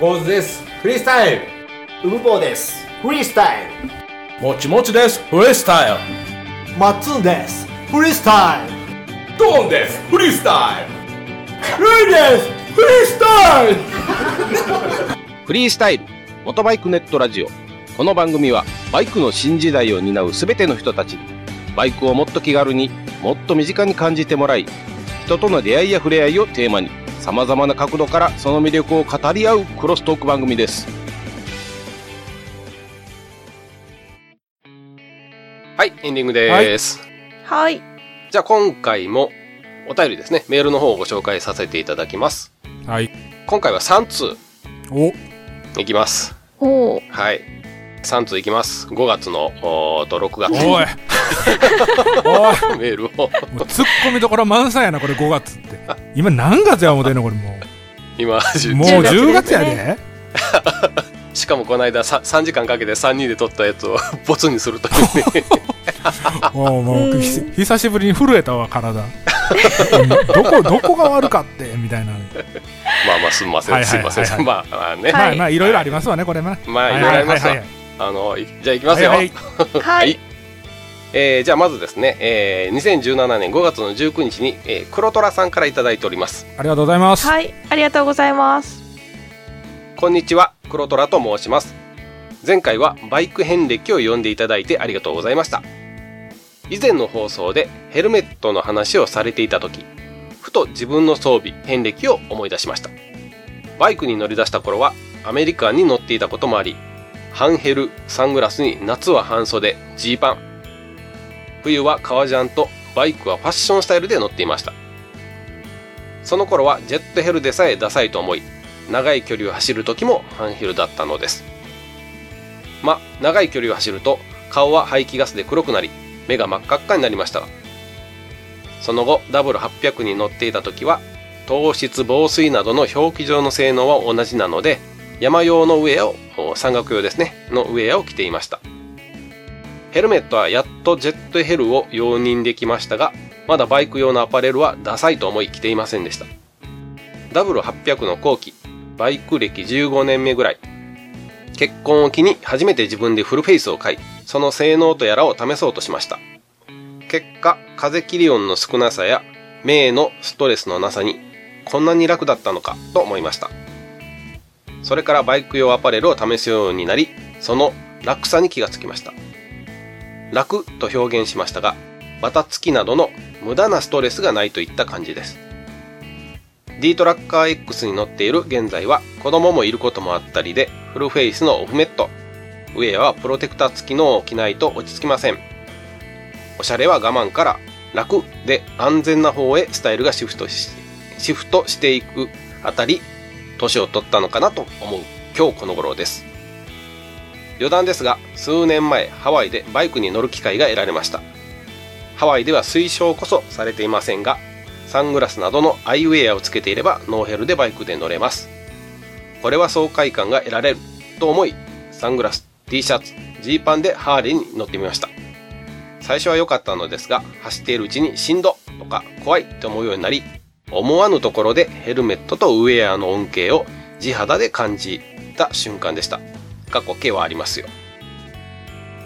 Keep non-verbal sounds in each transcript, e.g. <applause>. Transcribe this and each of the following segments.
ゴーズです。フリースタイル。ウブボーです。フリースタイもちもちです。フリースタイル。ルマッツンです。フリースタイル。ドーンです。フリースタイル。ルイです。フリースタイル。フリースタイル。元バイクネットラジオ。この番組はバイクの新時代を担う全ての人たちにバイクをもっと気軽にもっと身近に感じてもらい人との出会いや触れ合いをテーマにさまざまな角度からその魅力を語り合うクロストーク番組です。はいエンディングです、はい。じゃあ今回もお便りですね。メールの方をご紹介させていただきます。はい。今回は3通。お。いきます。おー。はい。3通いきます。5月の、おーと、6月。おい。<laughs> おい。メールを。もうツッコミどころ満載やなこれ5月って。今何月や思てんのこれも今、う10もう10 10月やで。<laughs> しかもこの間さ3時間かけて3人で撮ったやつを <laughs> ボツにするというね。もうもうひ久しぶりに震えたわ体。どこどこが悪かってみたいな。まあまあ、すみません。はいはいすいません。はい。はいまあ、まあね。まあまあいろいろありますわねこれまあ、いろいろありますわ。はいはいあの、いじゃあ行きますよ。はいはい <laughs> はい。えーじゃあまずですね、えー2017年5月の19日に、えー黒虎さんからいただいております。ありがとうございますはい。ありがとうございます。こんにちは、黒虎と申します。前回はバイク遍歴を読んでいただいてありがとうございました。以前の放送でヘルメットの話をされていた時、ふと自分の装備、遍歴を思い出しました。バイクに乗り出した頃はアメリカンに乗っていたこともあり、半ヘル、サングラスに夏は半袖、ジーパン。冬は革ジャンとバイクはファッションスタイルで乗っていました。その頃はジェットヘルでさえダサいと思い、長い距離を走る時も半ヘルだったのですま長い距離を走ると顔は排気ガスで黒くなり目が真っ赤っかになりましたその後 W800 に乗っていた時は糖質防水などの表記上の性能は同じなので山用のウェアを山岳用ですねのウェアを着ていました。ヘルメットはやっとジェットヘルを容認できましたがまだバイク用のアパレルはダサいと思い着ていませんでした。W800 の後期バイク歴15年目ぐらい。結婚を機に初めて自分でフルフェイスを買いその性能とやらを試そうとしました。結果風切り音の少なさや目へのストレスのなさにこんなに楽だったのかと思いました。それからバイク用アパレルを試すようになりその楽さに気がつきました。楽と表現しましたがバタつきなどの無駄なストレスがないといった感じです。D トラッカー X に乗っている現在は子供もいることもあったりでフルフェイスのオフメット。ウェアはプロテクター付きのを着ないと落ち着きません。おしゃれは我慢から楽で安全な方へスタイルがシフトしシフトしていくあたり年を取ったのかなと思う今日この頃です。余談ですが数年前ハワイでバイクに乗る機会が得られました。ハワイでは推奨こそされていませんがサングラスなどのアイウェアをつけていればノーヘルでバイクで乗れます。これは爽快感が得られると思いサングラス T シャツジーパンでハーレーに乗ってみました。最初は良かったのですが走っているうちにしんどとか怖いと思うようになり思わぬところでヘルメットとウェアの恩恵を地肌で感じた瞬間でした。過去形はありますよ。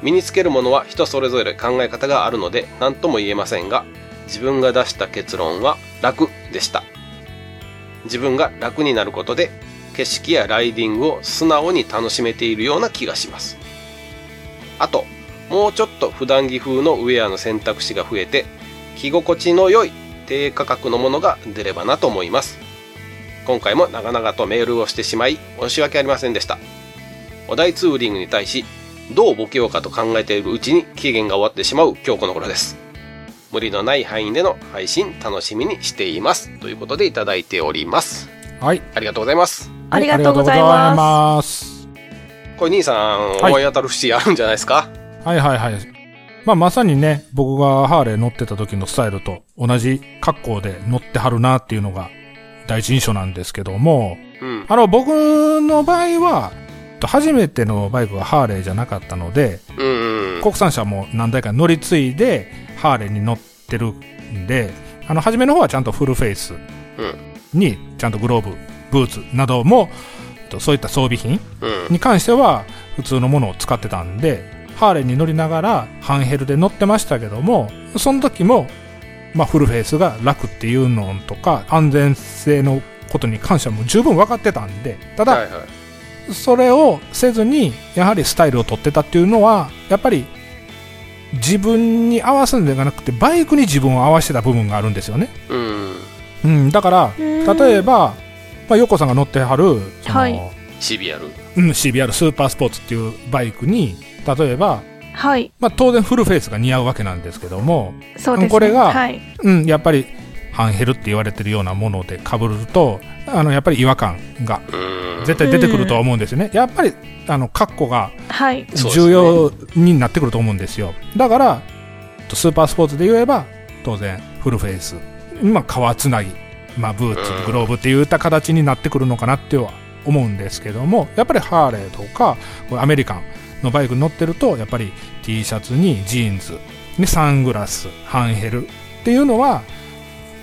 身につけるものは人それぞれ考え方があるので何とも言えませんが自分が出した結論は楽でした。自分が楽になることで景色やライディングを素直に楽しめているような気がします。あともうちょっと普段着風のウェアの選択肢が増えて着心地の良い低価格のものが出ればなと思います。今回も長々とメールをしてしまい申し訳ありませんでした。お題ツーリングに対しどうボケようかと考えているうちに期限が終わってしまう今日この頃です。無理のない範囲での配信楽しみにしています。ということでいただいております。はい。ありがとうございます。ありがとうございありがとうございまます。これ兄さんはい。思い当たる節あるんじゃないですか、はいはいはい。まあまさにね、僕がハーレー乗ってた時のスタイルと同じ格好で乗ってはるなっていうのが第一印象なんですけども、うんあの僕の場合は、初めてのバイクがハーレーじゃなかったので、うんうん国産車も何台か乗り継いでハーレーに乗ってるんで、あの初めの方はちゃんとフルフェイスうんにちゃんとグローブ、ブーツなどもと、そういった装備品うん。に関しては普通のものを使ってたんで、ハーレーに乗りながらハンヘルで乗ってましたけども、その時も、まあ、フルフェイスが楽っていうのとか、安全性のことに関してはもう十分分かってたんで、ただ、はいはい。それをせずに、やはりスタイルを取ってたっていうのは、やっぱり、自分に合わせるんではなくて、バイクに自分を合わせてた部分があるんですよね。うん。うん、だから、例えば、まあ、ヨコさんが乗ってはる、その、はいシビアル。うん、CBR スーパースポーツっていうバイクに、例えば、はい。まあ、当然フルフェイスが似合うわけなんですけども、そうですね。これがはい。うん、やっぱり、ハンヘルって言われてるようなもので被ると、あの、やっぱり違和感がうん。絶対出てくるとは思うんですよね。やっぱり、あの、カッコが重要になってくると思うんですよ。だから、スーパースポーツで言えば、当然、フルフェイス、まあ、革つなぎ、まあ、ブーツうん、グローブっていった形になってくるのかなっては思うんですけども、やっぱりハーレーとか、これアメリカンのバイクに乗ってると、やっぱり T シャツにジーンズ、にサングラス、ハンヘルっていうのは、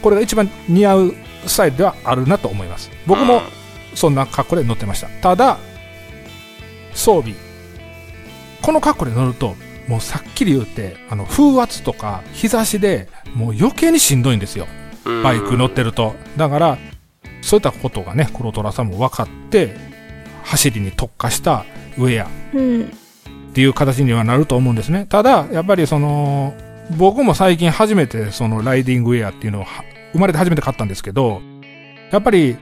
これが一番似合うスタイルではあるなと思います。僕もそんな格好で乗ってました。ただ、装備。この格好で乗ると、もうさっきり言って、あの、風圧とか日差しでもう余計にしんどいんですよ。うんバイク乗ってると。だから、そういったことがね、黒虎さんも分かって、走りに特化したウェアうん。っていう形にはなると思うんですね。ただ、やっぱりその、僕も最近初めてそのライディングウェアっていうのをは生まれて初めて買ったんですけど、やっぱり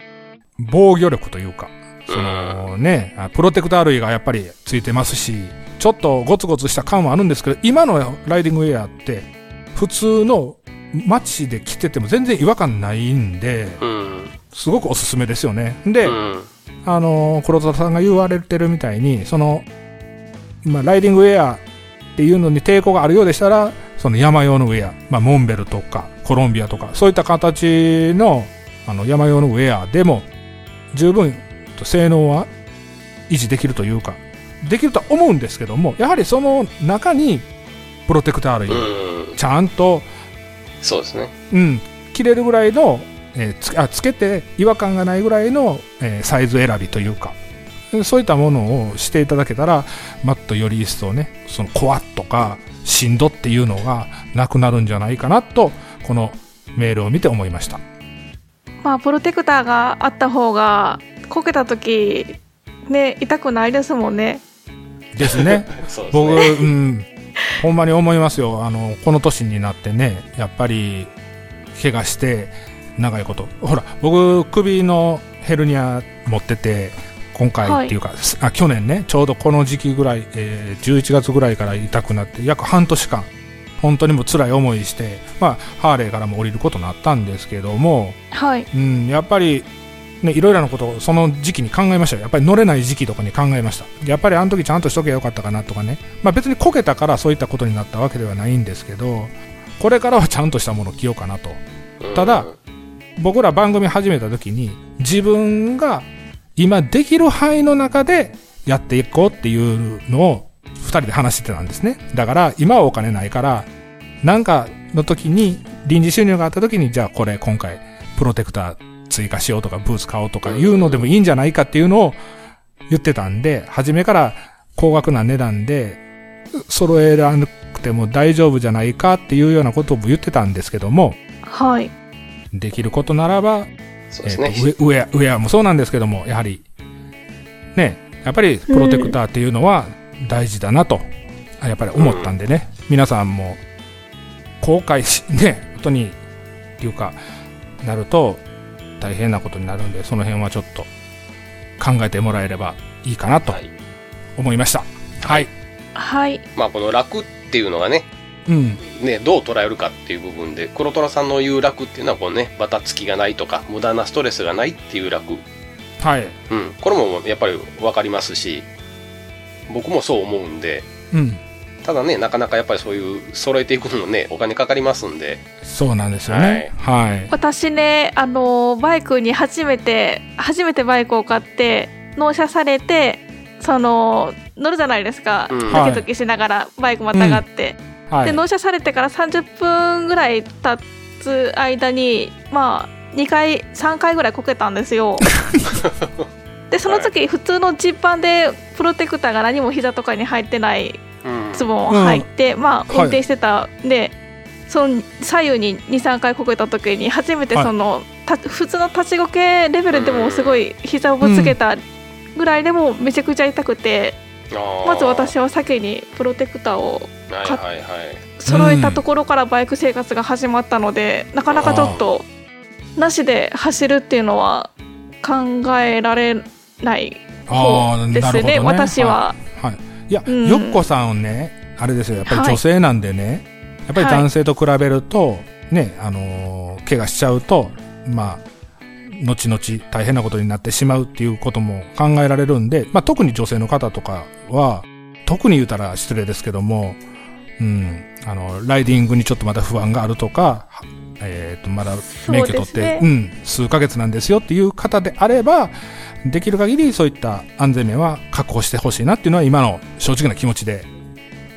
防御力というか、そのね、あプロテクター類がやっぱりついてますし、ちょっとゴツゴツした感はあるんですけど、今のライディングウェアって普通の街で着てても全然違和感ないんで、うん。すごくおすすめですよね。で、うん。あの、黒田さんが言われてるみたいに、その、まあ、ライディングウェアっていうのに抵抗があるようでしたら、その山用のウェア、まあ、モンベルとか、コロンビアとか、そういった形の、あの、山用のウェアでも、十分と性能は維持できるというか、できるとは思うんですけども、やはりその中に、プロテクター類、うん。ちゃんと、そうですね。うん、着れるぐらいの、えーつあつけて違和感がないぐらいの、えーサイズ選びというか、そういったものをしていただけたら、もっとより一層ね、そのコアとか、しんどっていうのがなくなるんじゃないかなと、このメールを見て思いました。まあ、プロテクターがあった方が、こけた時、ね、痛くないですもんね。ですね。<laughs> す僕、ね。うん、ほんまに思いますよ。あの、この年になってね、やっぱり、怪我して、長いこと。ほら、僕、首のヘルニア持ってて、今回っていうか、あ去年ね、ちょうどこの時期ぐらい、えー11月ぐらいから痛くなって、約半年間、本当にもう辛い思いして、まあ、ハーレーからも降りることになったんですけども、はい。うん、やっぱり、ね、いろいろなことをその時期に考えましたよ。やっぱり乗れない時期とかに考えました。やっぱりあの時ちゃんとしとけばよかったかなとかね。まあ別にこけたからそういったことになったわけではないんですけど、これからはちゃんとしたものを着ようかなと。ただ僕ら番組始めた時に自分が今できる範囲の中でやっていこうっていうのを二人で話してたんですね。だから今はお金ないから、なんかの時に臨時収入があった時にじゃあこれ今回プロテクター追加しようとかブーツ買おうとかいうのでもいいんじゃないかっていうのを言ってたんで、初めから高額な値段で揃えなくても大丈夫じゃないかっていうようなことを言ってたんですけども、はい。できることならば、えそうですね。ーとウェウェア、ウェアもそうなんですけども、やはり、ね、やっぱりプロテクターっていうのは大事だなと、あやっぱり思ったんでね、皆さんも後悔し、<laughs> ね、ことに、っていうか、なると大変なことになるんで、その辺はちょっと考えてもらえればいいかなとはい思いました。はい。はい。まあこの楽っていうのがね、うん。ね、どう捉えるかっていう部分で、黒虎さんの言う楽っていうのはこうね、バタつきがないとか、無駄なストレスがないっていう楽。はい。うん。これもやっぱりわかりますし、僕もそう思うんで、うん。ただね、なかなかやっぱりそういう揃えていくのもね、お金かかりますんで、そうなんですよね。はい。私ね、あの、バイクに初めて、初めてバイクを買って、納車されて、その、乗るじゃないですか。うんドキドキしながらバイクまたがって。で、はい。納車されてから30分ぐらい経つ間に、まあ、2回、3回ぐらいこけたんですよ。<laughs> でその時普通のジッパンでプロテクターが何も膝とかに入ってないうん。ズボンを履いて、まあはい。運転してたんで、その左右に23回こけた時に初めてはい。その、た普通の立ちこけレベルでもすごい膝をぶつけたぐらいでもめちゃくちゃ痛くて、あー。まず私は先にプロテクターをはいはいはい揃えたところからバイク生活が始まったので、なかなかちょっとなしで走るっていうのは考えられない方ですねね。私は。はい。はい。いや、うんよっこさんね、あれですよ、やっぱりはい女性なんでね、やっぱり男性と比べると、ね、あのー怪我しちゃうと、まあ、後々大変なことになってしまうっていうことも考えられるんで、まあ特に女性の方とかは、特に言うたら失礼ですけども、うん、あの、ライディングにちょっとまだ不安があるとか、えっ、と、まだ免許取って、ね。うん、数ヶ月なんですよっていう方であれば、できる限りそういった安全面は確保してほしいなっていうのは今の正直な気持ちで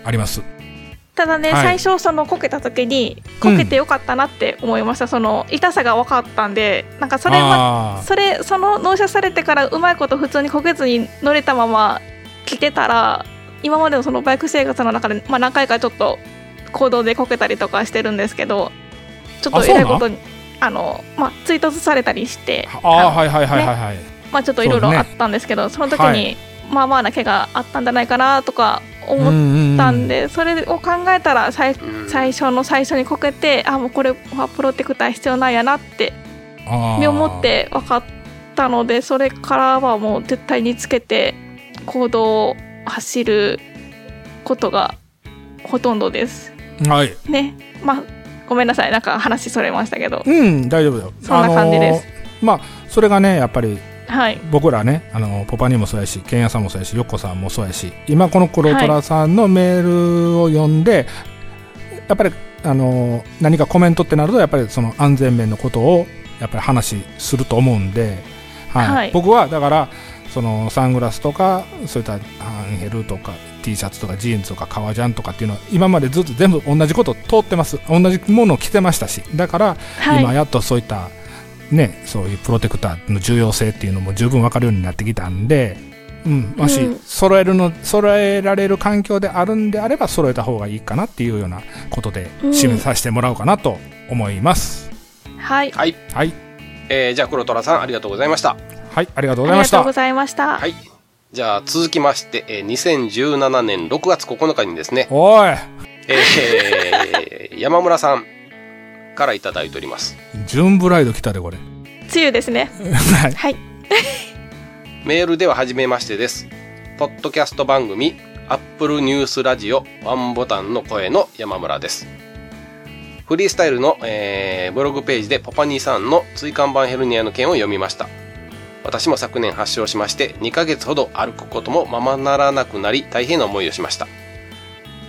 あります。ただね、はい。最初そのこけた時にこけてよかったなって思いました、その痛さが分かったんでなんかそれはあそれその納車されてからうまいこと普通にこけずに乗れたまま来てたら今までのそのバイク生活の中で、まあ、何回かちょっと行動でこけたりとかしてるんですけどちょっとえらいことにあの、まあ、追突されたりしてあはいはいはいはいはい。まあ、ちょっといろいろあったんですけどその時はに、まあまあな怪我あったんじゃないかなとか思っんたんで、それを考えたら最うん。最初の最初にこけてあもうこれはプロテクター必要なんやなってあー。身をもって分かったのでそれからはもう絶対につけて行動を走ることがほとんどです。はい。ね。まあごめんなさい。なんか話それましたけど。うん、大丈夫だよ。そんな感じです。あのーまあ、それがね、やっぱりはい。僕らね、あの、ポパにもそうやし、ケンヤさんもそうやし、ヨッコさんもそうやし、今この黒虎さんのメールを読んで、やっぱり、あの、何かコメントってなると、やっぱりその安全面のことを、やっぱり話すると思うんで、はい。はい。僕は、だから、そのサングラスとか、そういったハンヘルとか、T シャツとかジーンズとか革ジャンとかっていうのは、今までずっと全部同じこと通ってます。同じものを着てましたし、だから、はい今やっとそういったねそういうプロテクターの重要性っていうのも十分わかるようになってきたんで、うん、もしうん。揃えるの揃えられる環境であるんであれば揃えた方がいいかなっていうようなことでうん。締めさせてもらおうかなと思います、はい。はい、はい。えーじゃあ黒虎さんありがとうございましたはいありがとうあございました。りがとうございました、はい。じゃあ続きまして、えー2017年6月9日にですね、おい。えー <laughs> 山村さんからいただいております。ジュンブライド来たでこれ。梅雨ですね。<laughs> はい。は <laughs> いメールでは初めましてです。ポッドキャスト番組、Apple ニュースラジオワンボタンの声の山村です。フリースタイルの、えーブログページでポパニーさんの椎間板ヘルニアの件を読みました。私も昨年発症しまして2ヶ月ほど歩くこともままならなくなり大変な思いをしました。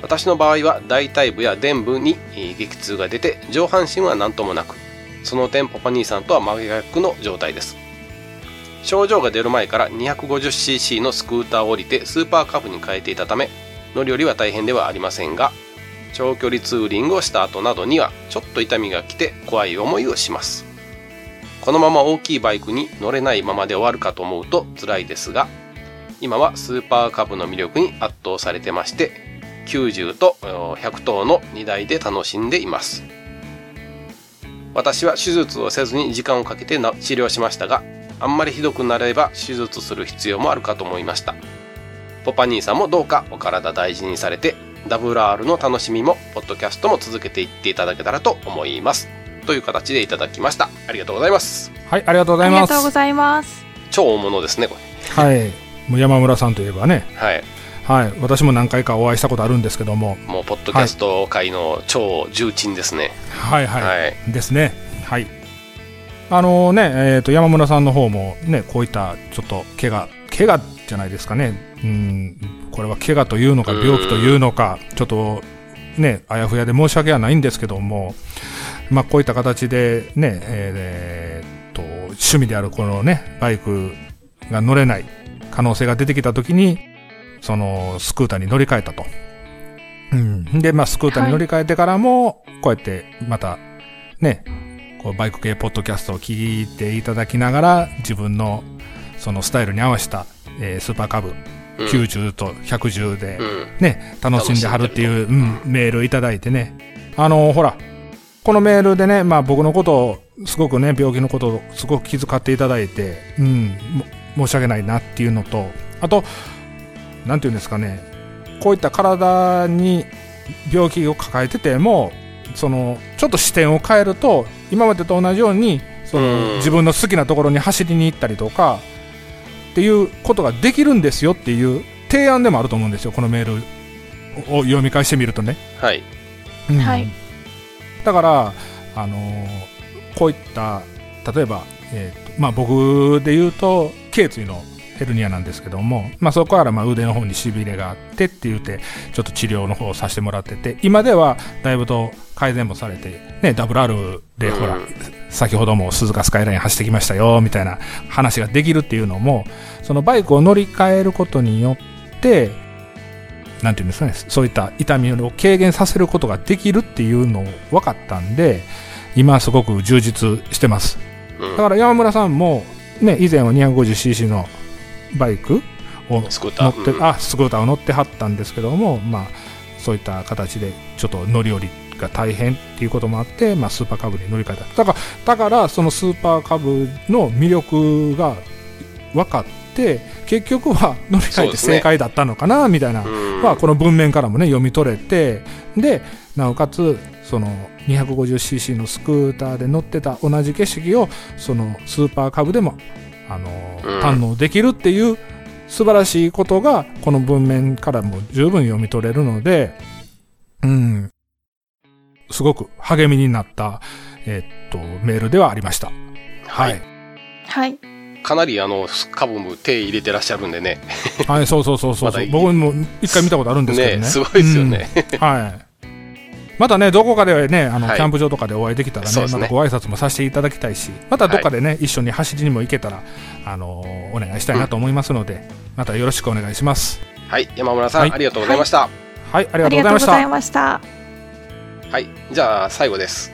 私の場合は大腿部や臀部に激痛が出て上半身は何ともなく、その点ポパニーさんとは真逆の状態です。症状が出る前から 250cc のスクーターを降りてスーパーカブに変えていたため乗り降りは大変ではありませんが長距離ツーリングをした後などにはちょっと痛みが来て怖い思いをしますこのまま大きいバイクに乗れないままで終わるかと思うと辛いですが今はスーパーカブの魅力に圧倒されてまして90と100頭の2台で楽しんでいます。私は手術をせずに時間をかけて治療しましたがあんまりひどくなれば手術する必要もあるかと思いました。ポパ兄さんもどうかお体大事にされて WR の楽しみもポッドキャストも続けていっていただけたらと思います。という形でいただきました。ありがとうございます。はいありがとうござあいます。りがとうございます。超大物ですねこはい。もう山村さんといえばね。れはい。はい。私も何回かお会いしたことあるんですけども。もうポッドキャスト界の超重鎮ですね。はいはい、はい。ですね。はい。あのね、えっ、と、山村さんの方もね、こういったちょっと怪我、怪我じゃないですかね。うん、これは怪我というのか、病気というのか、ちょっとね、あやふやで申し訳はないんですけども、まあ、こういった形でね、えーと、趣味であるこのね、バイクが乗れない可能性が出てきたときに、その、スクーターに乗り換えたと。うん。で、まあ、スクーターに乗り換えてからも、こうやって、また、ね、こうバイク系ポッドキャストを聞いていただきながら、自分の、そのスタイルに合わせた、えースーパーカブ、うん90と110で、うん。ね、楽しんではるっていう、うん、メールいただいてね。あのほら、このメールでね、まあ僕のことを、すごくね、病気のことをすごく気遣っていただいて、うん、も申し訳ないなっていうのと、あと、なんていうんですかね、こういった体に病気を抱えてても、その、ちょっと視点を変えると、今までと同じように、その、うん自分の好きなところに走りに行ったりとか、っていうことができるんですよっていう提案でもあると思うんですよ、このメールを読み返してみるとね。はい。うんはいだから、あのーこういった、例えば、えーとまあ、僕で言うと、頸椎のヘルニアなんですけども、まあ、そこからまあ腕の方にしびれがあってって言って、ちょっと治療の方をさせてもらってて、今ではだいぶと改善もされて、ね、WR で、ほらうん、先ほども鈴鹿スカイライン走ってきましたよ、みたいな話ができるっていうのも、そのバイクを乗り換えることによって、なんていうんですかね、そういった痛みを軽減させることができるっていうのを分かったんで、今すごく充実してます。うんだから山村さんも、ね、以前は 250cc のバイクをスクーター乗って、うんあ、スクーターを乗ってはったんですけども、まあ、そういった形でちょっと乗り降りが大変っていうこともあって、まあ、スーパーカブに乗り換えた。だから、だからそのスーパーカブの魅力が分かって、結局は乗り換えて正解だったのかな、みたいなうんまあ、この文面からもね、読み取れて、で、なおかつ、その 250cc のスクーターで乗ってた同じ景色を、そのスーパーカブでも、あの堪能できるっていう素晴らしいことが、この文面からも十分読み取れるので、うん、すごく励みになった、えっと、メールではありました。ははいい。はい。かなりあの、株も手入れてらっしゃるんでね。はい、そうそうそうそう <laughs> まだいい僕も一回見たことあるんですけどね。ねすごいですよね。うんはい。またね、どこかでね、あの、はいキャンプ場とかでお会いできたらね、ねまたご挨拶もさせていただきたいし、またどっかでね、一緒に走りにも行けたら、あのーお願いしたいなと思いますので、またよろしくお願いします。はい。山村さん、はいありがとうございました。はい、ありあがとうございましたりがとうござい。ました。はい。じゃあ、最後です。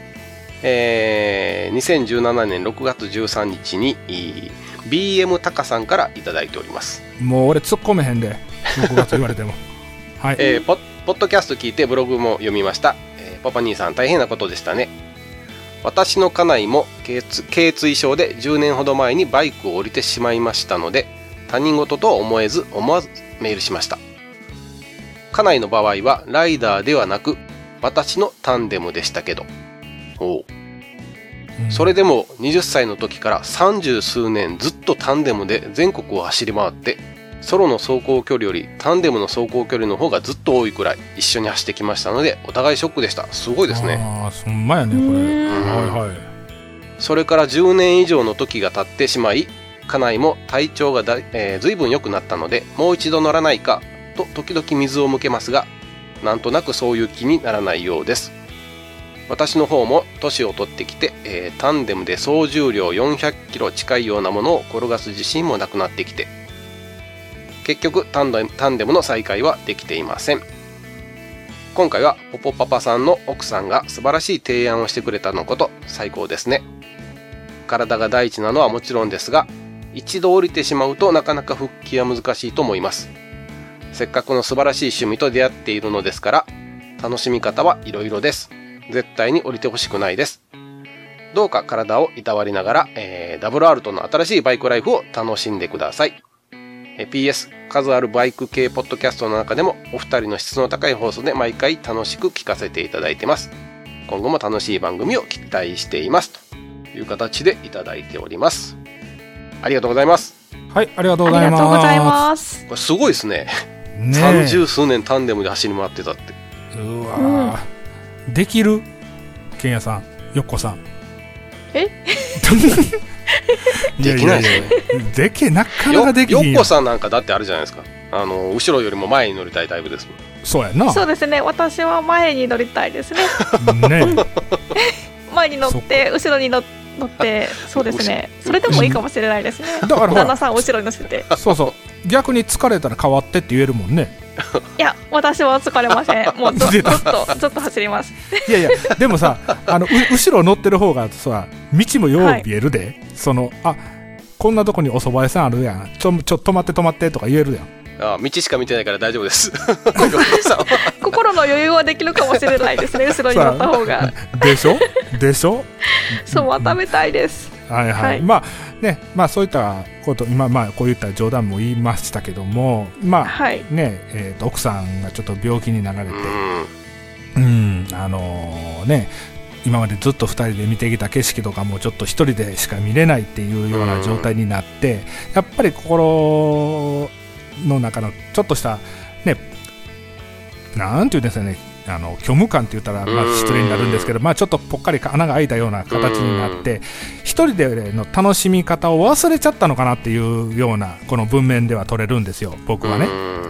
えー、2017年6月13日に、いい BM タカさんからいただいております。もう俺突っ込めへんで、6月言われても。<laughs> はい。えーポッポッドキャスト聞いてブログも読みました、えーパパ兄さん大変なことでしたね私の家内も頸椎症で10年ほど前にバイクを降りてしまいましたので他人事とは思えず思わずメールしました家内の場合はライダーではなく私のタンデムでしたけどおううんそれでも20歳の時から30数年ずっとタンデムで全国を走り回ってソロの走行距離よりタンデムの走行距離の方がずっと多いくらい一緒に走ってきましたのでお互いショックでした。すごいですね。ああ、そんまやね、これ。うん。はいはい。それから10年以上の時が経ってしまい家内も体調がだ、えー、随分良くなったのでもう一度乗らないかと時々水を向けますがなんとなくそういう気にならないようです私の方も年を取ってきて、えータンデムで総重量400キロ近いようなものを転がす自信もなくなってきて結局タンデムタンデムの再開はできていません。今回はポポパパさんの奥さんが素晴らしい提案をしてくれたのこと最高ですね。体が第一なのはもちろんですが一度降りてしまうとなかなか復帰は難しいと思います。せっかくの素晴らしい趣味と出会っているのですから楽しみ方はいろいろです。絶対に降りてほしくないです。どうか体をいたわりながら、えー、ダブルアルトの新しいバイクライフを楽しんでください。えー PS 数あるバイク系ポッドキャストの中でもお二人の質の高い放送で毎回楽しく聞かせていただいてます。今後も楽しい番組を期待しています。という形でいただいております。ありがとうございます。はい、ありがとうございます。がとうございます。これすごいですね。ねえ。三十数年タンデムで走り回ってたって。うわーできる？けんやさん、よっこさん。え？<laughs> できないですやややでけ、なかなよかできひんよよっこ。さんなんかだってあるじゃないですかあの後ろよりも前に乗りたいタイプですもんそうやな。そうですね。私は前に乗りたいですね。ね <laughs> 前に乗って後ろに乗乗って、そうですね。それでもいいかもしれないですね。だから、旦那さん後ろに乗せて。そうそう。逆に疲れたら変わってって言えるもんね。いや、私は疲れません。<laughs> もうずず出ったとずっと走ります。いやいや、でもさ、<laughs> あの、う後ろ乗ってる方がさ、道もよう見えるで。その、あ、こんなとこにお蕎麦屋さんあるやん。ちょ、ちょ、止まって止まってとか言えるやん。あ道しか見てないから大丈夫です。<laughs> 心の余裕はできるかもしれないですね後ろに乗った方がでしょ？でしょ？そうは食べたいですはいはい。はい。まあね、まあそういったこと、今まあこういった冗談も言いましたけども、まあはい。ね、えーと奥さんがちょっと病気になられて、うん。うん、あのーね、今までずっと2人で見てきた景色とかもちょっと1人でしか見れないっていうような状態になって、やっぱり心の中のちょっとした、ね、なんていうんですかね、あの虚無感って言ったらまあ失礼になるんですけど、まあ、ちょっとぽっかり穴が開いたような形になって、一人での楽しみ方を忘れちゃったのかなっていうような、この文面では取れるんですよ、僕はね。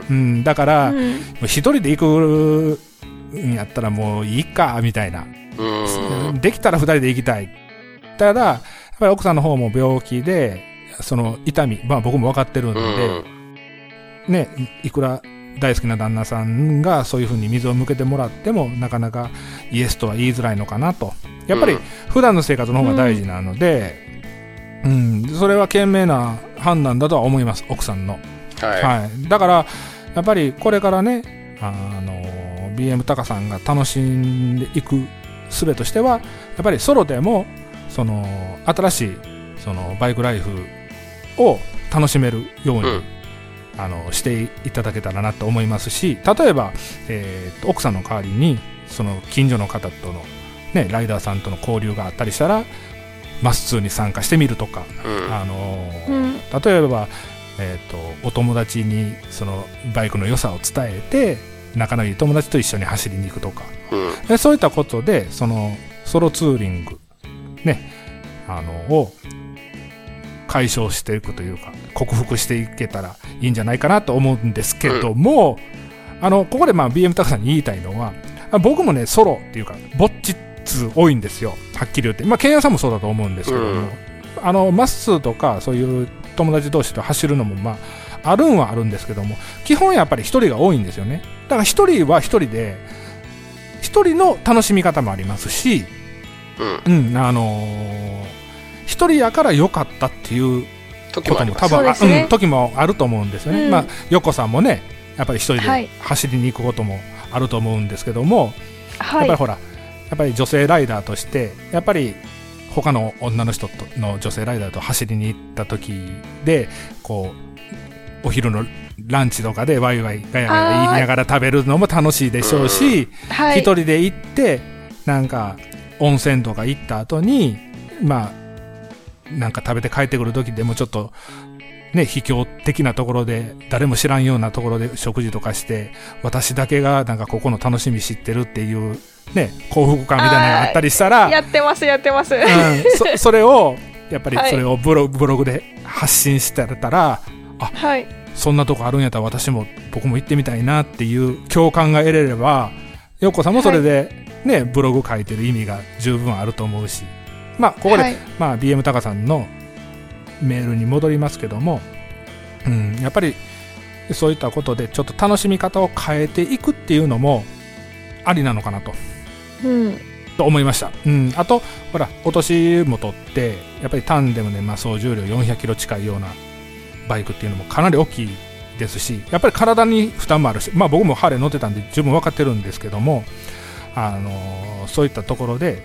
うん、だから、うん。一人で行くんやったらもういいかみたいな、うん。できたら二人で行きたい。ただやっぱり奥さんの方も病気でその痛みまあ僕も分かってるんで、ねいくら大好きな旦那さんがそういうふうに水を向けてもらってもなかなかイエスとは言いづらいのかなと。やっぱりうん。普段の生活の方が大事なので、うん。それは賢明な判断だとは思います奥さんの。はい。はい、だからやっぱりこれからねあの BM タカさんが楽しんでいく術としてはやっぱりソロでもその新しいそのバイクライフを楽しめるように、うんあのしていただけたらなと思いますし例えば、えーと奥さんの代わりにその近所の方との、ね、ライダーさんとの交流があったりしたらマス2に参加してみるとか、うん。あのうん。例えば、えー、とお友達にそのバイクの良さを伝えて仲のいい友達と一緒に走りに行くとか。うん。でそういったことでそのソロツーリング、ね、あのを解消していくというか克服していけたらいいんじゃないかなと思うんですけども、あのここでまあ BM タカさんに言いたいのはあ僕もねソロっていうかぼっちっつ多いんですよ。はっきり言って。まあケンヤさんもそうだと思うんですけども、うん。あのマッスーとかそういう友達同士と走るのもまああるんはあるんですけども基本やっぱり一人が多いんですよね。だから一人は一人で一人の楽しみ方もありますしうん。うんあのー一人やから良かったっていうことも多分ね。うん、時もあると思うんですよね、うん。まあ横さんもねやっぱり一人はい。で走りに行くこともあると思うんですけども、はい。やっぱりほらやっぱり女性ライダーとしてやっぱり他の女の人との女性ライダーと走りに行った時でこうお昼のランチとかでワイワイガヤガヤ言いながら食べるのも楽しいでしょうし、はい。一人で行ってなんか温泉とか行った後にまあなんか食べて帰ってくる時でもちょっとね秘境的なところで誰も知らんようなところで食事とかして私だけがなんかここの楽しみ知ってるっていうね幸福感みたいなのがあったりしたらやってますやってます。うん、そ <laughs> それをやっぱりはい。それをブロ,、ブログで発信してたらはい。そんなとこあるんやったら私も僕も行ってみたいなっていう共感が得れればよっこさんもそれでね、ブログ書いてる意味が十分あると思うしまあここで、はい。まあ、BM タカさんのメールに戻りますけども、うん、やっぱりそういったことでちょっと楽しみ方を変えていくっていうのもありなのかなと。うん。と思いました、うん、あとほらお年もとってやっぱりタンデムで、まあ、総重量400キロ近いようなバイクっていうのもかなり大きいですしやっぱり体に負担もあるし、まあ、僕もハーレー乗ってたんで十分分かってるんですけども、あのーそういったところでと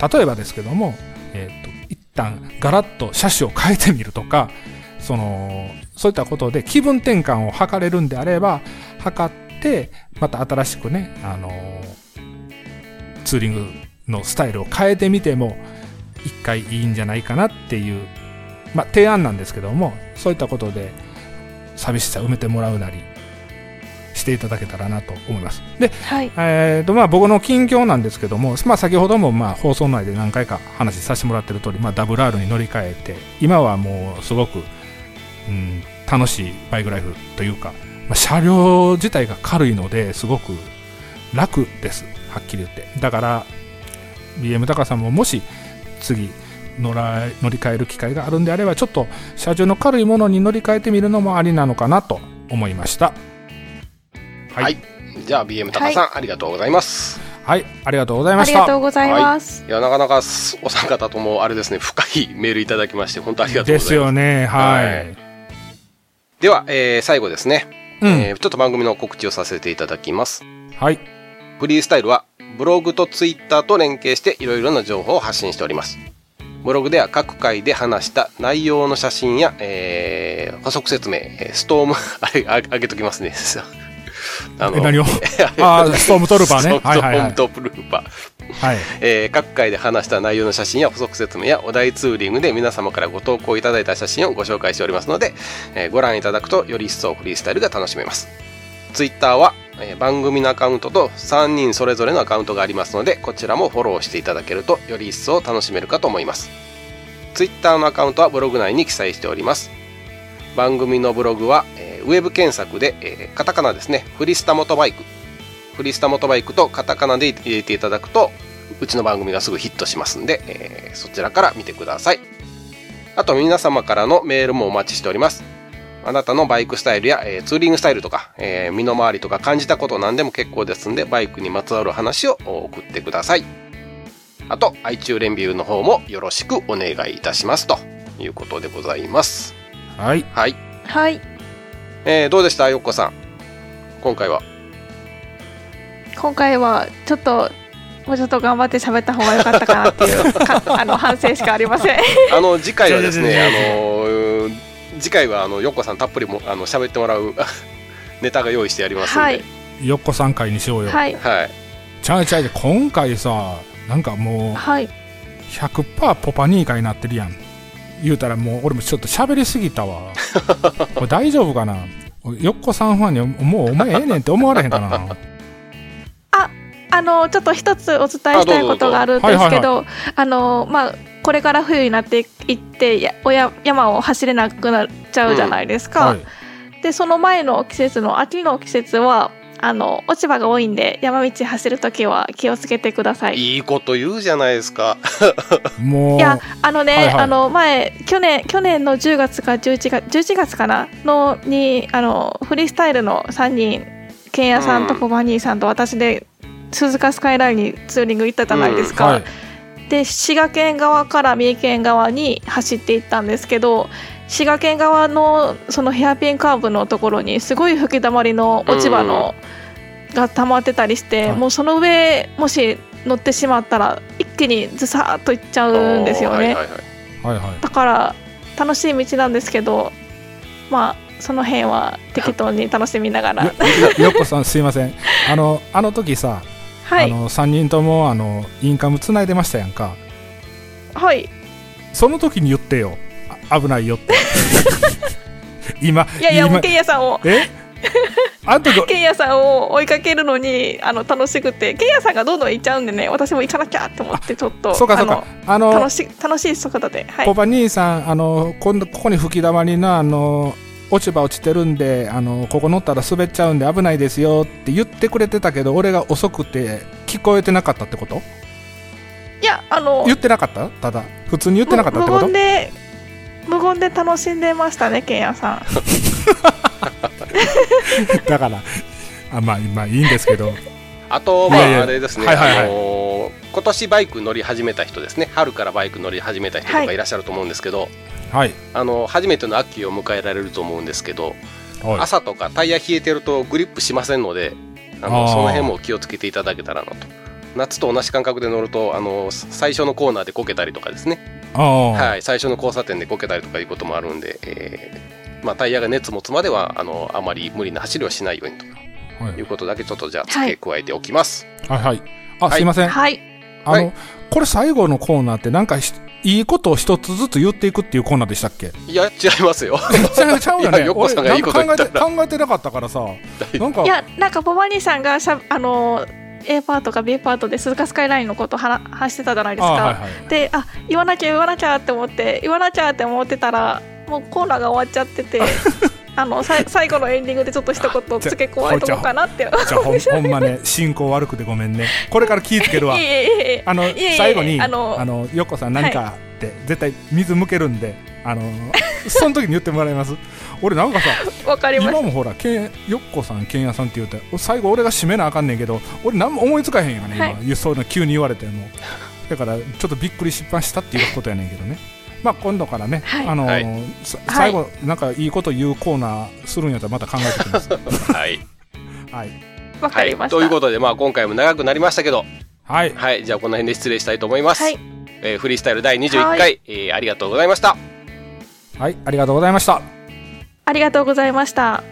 例えばですけども、えー、と一旦ガラッと車種を変えてみるとかそのそういったことで気分転換を図れるんであれば測ってまた新しくね、あのーツーリングのスタイルを変えてみても一回いいんじゃないかなっていう、まあ、提案なんですけどもそういったことで寂しさ埋めてもらうなりしていただけたらなと思います。で、はい。えーとまあ、僕の近況なんですけども、まあ、先ほどもまあ放送内で何回か話させてもらってる通り、まあ、WR に乗り換えて今はもうすごく、うん、楽しいバイクライフというか、まあ、車両自体が軽いのですごく楽です。はっきり言って。だから BM 高さんももし次乗ら乗り換える機会があるんであればちょっと車重の軽いものに乗り換えてみるのもありなのかなと思いましたはい。じゃあ BM タカさん、ありがとうございます。はいありがとうございまありしたがとうございます。いや、なかなかすお三方ともあれですね、深いメールいただきまして、本当ありがとうございます。ですよねはい、はいでは、えー最後ですね、うん、えーちょっと番組の告知をさせていただきます。はいフリースタイルはブログとツイッターと連携していろいろな情報を発信しております。ブログでは各回で話した内容の写真や、えー補足説明、えーストーム、<laughs> あれ、ああげときますね。<laughs> あえ何を？<laughs> あーストームトルーパーねストはいはいはいームトルーパー。はいえー各回で話した内容の写真や補足説明やお題ツーリングで皆様からご投稿いただいた写真をご紹介しておりますので、えーご覧いただくとより一層フリースタイルが楽しめます。ツイッターは、えー番組のアカウントと3人それぞれのアカウントがありますのでこちらもフォローしていただけるとより一層楽しめるかと思います。ツイッターのアカウントはブログ内に記載しております。番組のブログは、えーウェブ検索で、えーカタカナですね、フリスタモトバイク。フリスタモトバイクとカタカナで入れていただくと、うちの番組がすぐヒットしますんで、えーそちらから見てください。あと皆様からのメールもお待ちしております。あなたのバイクスタイルや、えーツーリングスタイルとか、えー身の回りとか感じたこと何でも結構ですんで、バイクにまつわる話を送ってください。あと、iTunes レビューの方もよろしくお願いいたしますということでございます。はいはい。はい。えーどうでしたよっこさん？今回は。今回はちょっともうちょっと頑張って喋った方が良かったかなっていう <laughs> かあの反省しかありません。<laughs> あの、次回はですね、<laughs> あのー次回はあのよっこさんたっぷりもあの喋ってもらうネタが用意してありますんで、はい。よっこさん会にしようよ、はい。はい、ちゃうちゃう。今回さなんかもうはい。100%ポパニー会になってるやん。言うたらもう俺もちょっと喋りすぎたわ。これ大丈夫かなよっこさんファンにもうお前ええねんって思われへんかな？<laughs> あのちょっと一つお伝えしたいことがあるんですけどあのまあこれから冬になっていってやおや山を走れなくなっちゃうじゃないですか、はい。でその前の季節の秋の季節はあの落ち葉が多いんで山道走るときは気をつけてください。いいいこと言うじゃないですか。もうやあのね、はいはいあの前去年去年の10月か11月11月かな？のにあのフリースタイルの3人ケンヤさんとうんコバニーさんと私で鈴鹿スカイラインにツーリング行ったじゃないですか。はいで滋賀県側から三重県側に走っていったんですけど滋賀県側のそのヘアピンカーブのところにすごい吹き溜まりの落ち葉の、が溜まってたりして、はい。もうその上もし乗ってしまったら一気にずさーっといっちゃうんですよね、はいはいはい。はいはい。だから楽しい道なんですけどまあその辺は適当に楽しみながら。よっこさんすいません。<laughs> あのあの時さ、はい。あの3人ともあのインカムつないでましたやんか。はい。その時に言ってよ。あ危ないよって。<laughs> 今いやいやも今うケンヤさんを。え？あの時ケンヤさんを追いかけるのにあの楽しくてケンヤさんがどんどん行っちゃうんでね私も行かなきゃって思ってちょっとそうかそうか。ああのの楽し楽しい速度ではい。コバ兄さんあの今度ここに吹き溜まりのあの落ち葉落ちてるんであのここ乗ったら滑っちゃうんで危ないですよって言ってくれてたけど俺が遅くて聞こえてなかったってこと？いやあの言ってなかった？ただ普通に言ってなかったって無こと？言で無言で楽しんでましたねケンヤさん。だからあまあまあいいんですけど。あと、まあ、あれですね、はいはいはい。あのー今年バイク乗り始めた人ですね、春からバイク乗り始めた人とかい。らっしゃると思うんですけど、はい。あの初めての秋を迎えられると思うんですけど、はい。朝とかタイヤ冷えてるとグリップしませんので、あのその辺も気をつけていただけたらなと。夏と同じ感覚で乗ると、あの最初のコーナーでこけたりとかですね、はい、最初の交差点でこけたりとかいうこともあるんで、えーまあ、タイヤが熱持つまではあのあまり無理な走りをしないようにとはい。いうことだけちょっとじゃあ付け加えておきます。はいはい。あ、はい。すいません。はい。あの、はい。これ最後のコーナーってなんかしいいことを一つずつ言っていくっていうコーナーでしたっけ？いや、違いますよ。ちゃうちゃうよねいやよっこさんがいいこと言ったら。俺なんか考えて考えてなかったからさ。なんか。いやなんかボバニーさんがしゃあの A パートか B パートで鈴鹿スカイラインのこと話話してたじゃないですか、あはいはいであ言わなきゃ言わなきゃって思って言わなきゃって思ってたらもうコーナーが終わっちゃってて <laughs> あのさい最後のエンディングでちょっと一言付け加えとこうかなって。じゃあほんほんまね <laughs> 進行悪くてごめんね。これから気ぃつけるわ。あの最後にああののよっこさん何かって絶対水向けるんであのその時に言ってもらいます。俺なんかさわかりまし今もほらけんよっこさんけんやさんって言うて最後俺が締めなあかんねんけど俺何も思いつかへんやね、はい。今そういうの急に言われても。だからちょっとびっくり失敗したっていうことやねんけどね。まあ今度からね、はい。あのはい。さ最後なんかいいこと言うコーナーするんやったらまた考えてきます。<laughs> はい。はい。たわかはいりました、ということで、まあ今回も長くなりましたけど、はい。はい。じゃあこの辺で失礼したいと思います。はい。えーフリースタイル第21回、はい。えーありがとうございました。はいありがとうございました。ありがとうございました。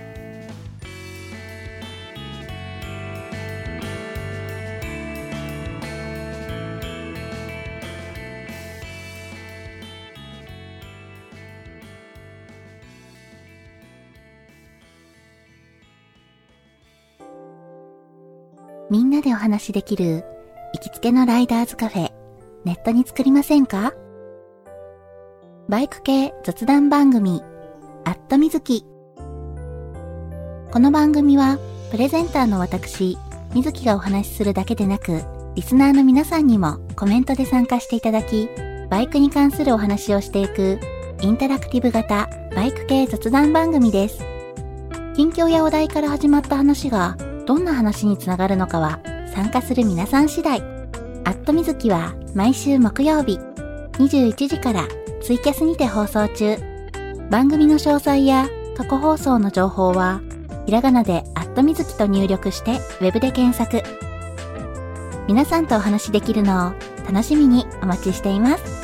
みんなでお話しできる行きつけのライダーズカフェ、ネットに作りませんか？バイク系雑談番組、アットみずき。この番組は、プレゼンターの私、みずきがお話しするだけでなく、リスナーの皆さんにもコメントで参加していただき、バイクに関するお話をしていく、インタラクティブ型バイク系雑談番組です。近況やお題から始まった話が、どんな話につながるのかは参加する皆さん次第。アットみずきは毎週木曜日21時からツイキャスにて放送中。番組の詳細や過去放送の情報はひらがなでアットみずきと入力してウェブで検索。皆さんとお話しできるのを楽しみにお待ちしています。